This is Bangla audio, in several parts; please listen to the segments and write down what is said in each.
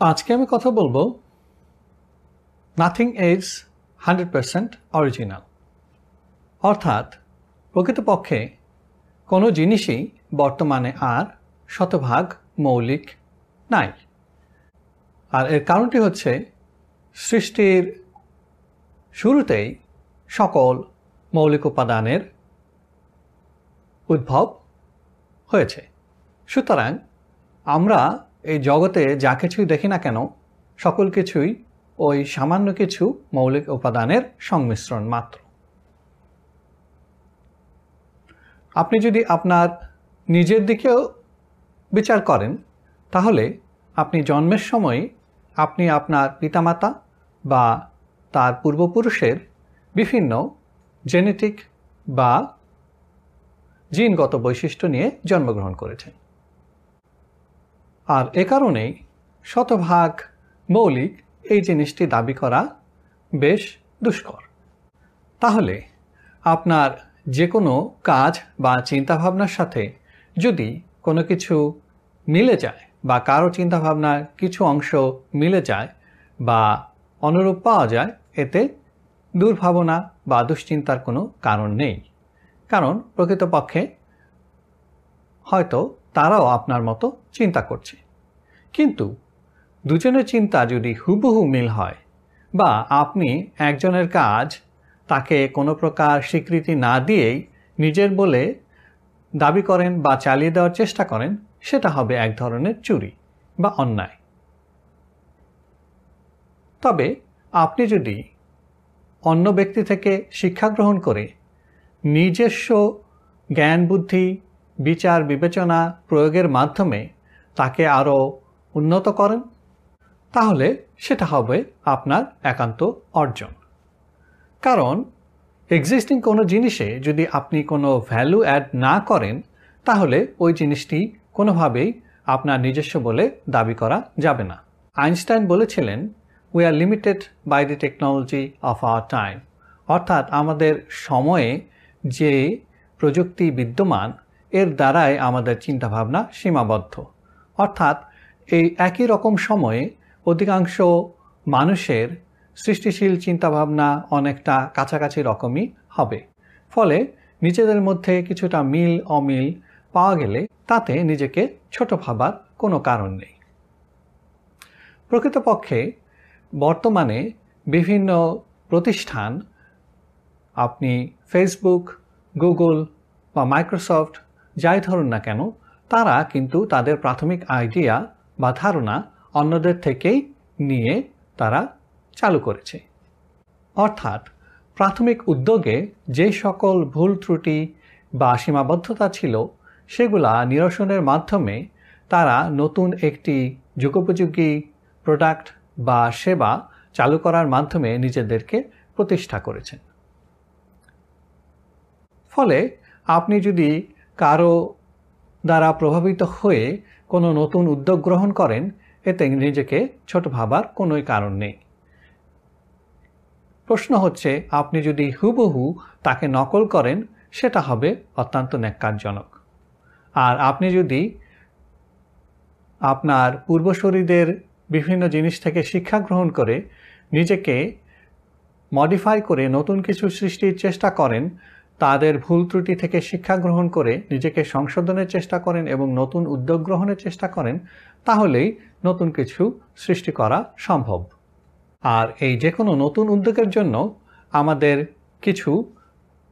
আজকে আমি কথা বলব nothing is hundred percent original অর্থাৎ প্রকৃতপক্ষে কোনো জিনিসই বর্তমানে আর শতভাগ মৌলিক নাই। আর এর কারণটি হচ্ছে সৃষ্টির শুরুতেই সকল মৌলিক উপাদানের উদ্ভব হয়েছে। সুতরাং আমরা এই জগতে যা কিছুই দেখি না কেন, সকল কিছুই ওই সামান্য কিছু মৌলিক উপাদানের সংমিশ্রণ মাত্র। আপনি যদি আপনার নিজের দিকেও বিচার করেন, তাহলে আপনি জন্মের সময় আপনি আপনার পিতামাতা বা তার পূর্বপুরুষের বিভিন্ন জেনেটিক বা জিনগত বৈশিষ্ট্য নিয়ে জন্মগ্রহণ করেছেন। আর এ কারণেই শতভাগ মৌলিক এই জিনিসটি দাবি করা বেশ দুষ্কর। তাহলে আপনার যে কোনো কাজ বা চিন্তাভাবনার সাথে যদি কোনো কিছু মিলে যায় বা কারও চিন্তাভাবনার কিছু অংশ মিলে যায় বা অনুরূপ পাওয়া যায়, এতে দুর্ভাবনা বা দুশ্চিন্তার কোনো কারণ নেই। কারণ প্রকৃতপক্ষে হয়তো তারাও আপনার মতো চিন্তা করছে। কিন্তু দুজনের চিন্তা যদি হুবহু মিল হয় বা আপনি একজনের কাজ তাকে কোনো প্রকার স্বীকৃতি না দিয়েই নিজের বলে দাবি করেন বা চালিয়ে দেওয়ার চেষ্টা করেন, সেটা হবে এক ধরনের চুরি বা অন্যায়। তবে আপনি যদি অন্য ব্যক্তি থেকে শিক্ষা গ্রহণ করে নিজস্ব জ্ঞান বুদ্ধি বিচার বিবেচনা প্রয়োগের মাধ্যমে তাকে আরও উন্নত করেন, তাহলে সেটা হবে আপনার একান্ত অর্জন। কারণ এক্সিস্টিং কোনো জিনিসে যদি আপনি কোনো ভ্যালু অ্যাড না করেন, তাহলে ওই জিনিসটি কোনোভাবেই আপনার নিজস্ব বলে দাবি করা যাবে না। আইনস্টাইন বলেছিলেন we are limited by the technology of our time অর্থাৎ আমাদের সময়ে যে প্রযুক্তি বিদ্যমান এর দ্বারাই আমাদের চিন্তাভাবনা সীমাবদ্ধ। অর্থাৎ এই একই রকম সময়ে অধিকাংশ মানুষের সৃষ্টিশীল চিন্তাভাবনা অনেকটা কাছাকাছি রকমই হবে। ফলে নিজেদের মধ্যে কিছুটা মিল, অমিল পাওয়া গেলে তাতে নিজেকে ছোট ভাবার কোনো কারণ নেই। প্রকৃতপক্ষে বর্তমানে বিভিন্ন প্রতিষ্ঠান, আপনি ফেসবুক গুগল বা মাইক্রোসফট যাই ধরুন না কেন, তারা কিন্তু তাদের প্রাথমিক আইডিয়া বা ধারণা অন্যদের থেকেই নিয়ে তারা চালু করেছে। অর্থাৎ প্রাথমিক উদ্যোগে যে সকল ভুল ত্রুটি বা সীমাবদ্ধতা ছিল, সেগুলা নিরসনের মাধ্যমে তারা নতুন একটি যুগোপযোগী প্রোডাক্ট বা সেবা চালু করার মাধ্যমে নিজেদেরকে প্রতিষ্ঠা করেছেন। ফলে আপনি যদি কারও দ্বারা প্রভাবিত হয়ে কোনো নতুন উদ্যোগ গ্রহণ করেন, এতে নিজেকে ছোট ভাবার কোনোই কারণ নেই। প্রশ্ন হচ্ছে, আপনি যদি হুবহু তাকে নকল করেন, সেটা হবে অত্যন্ত ন্যাক্কারজনক। আর আপনি যদি আপনার পূর্বশরীদের বিভিন্ন জিনিস থেকে শিক্ষা গ্রহণ করে নিজেকে মডিফাই করে নতুন কিছু সৃষ্টির চেষ্টা করেন তাদের ভুল ত্রুটি থেকে শিক্ষা গ্রহণ করে নিজেকে সংশোধনের চেষ্টা করেন এবং নতুন উদ্যোগ গ্রহণের চেষ্টা করেন, তাহলেই নতুন কিছু সৃষ্টি করা সম্ভব। আর এই যে কোনো নতুন উদ্যোগের জন্য আমাদের কিছু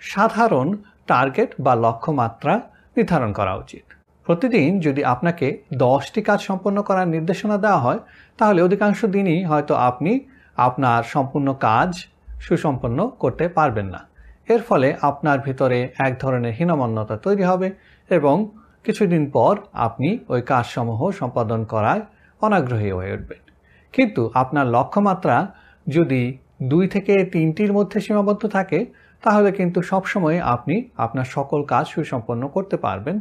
সাধারণ টার্গেট বা লক্ষ্যমাত্রা নির্ধারণ করা উচিত। প্রতিদিন যদি আপনাকে দশটি কাজ সম্পন্ন করার নির্দেশনা দেওয়া হয়, তাহলে অধিকাংশ দিনই হয়তো আপনি আপনার সম্পূর্ণ কাজ সুসম্পন্ন করতে পারবেন না। এর ফলে আপনার ভিতরে এক ধরনের হীনমন্যতা তৈরি হবে এবং কিছুদিন পর আপনি ওই কাজসমূহ সম্পাদন করায় অনাগ্রহী হয়ে উঠবেন। কিন্তু আপনার লক্ষ্যমাত্রা যদি দুই থেকে তিনটির মধ্যে সীমাবদ্ধ থাকে, তাহলে কিন্তু সবসময় আপনি আপনার সকল কাজ সুসম্পন্ন করতে পারবেন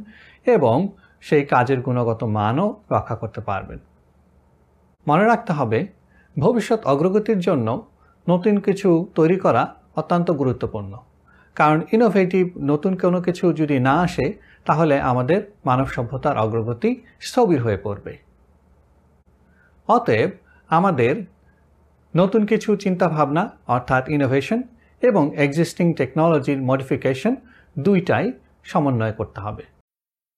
এবং সেই কাজের গুণগত মানও রক্ষা করতে পারবেন। মনে রাখতে হবে, ভবিষ্যৎ অগ্রগতির জন্য নতুন কিছু তৈরি করা অত্যন্ত গুরুত্বপূর্ণ। কারণ ইনোভেটিভ নতুন কোনো কিছু যদি না আসে, তাহলে আমাদের মানব সভ্যতার অগ্রগতি স্থবির হয়ে পড়বে। অতএব আমাদের নতুন কিছু চিন্তাভাবনা, অর্থাৎ ইনোভেশন এবং এক্সিস্টিং টেকনোলজির মডিফিকেশন দুইটাই সমন্বয় করতে হবে।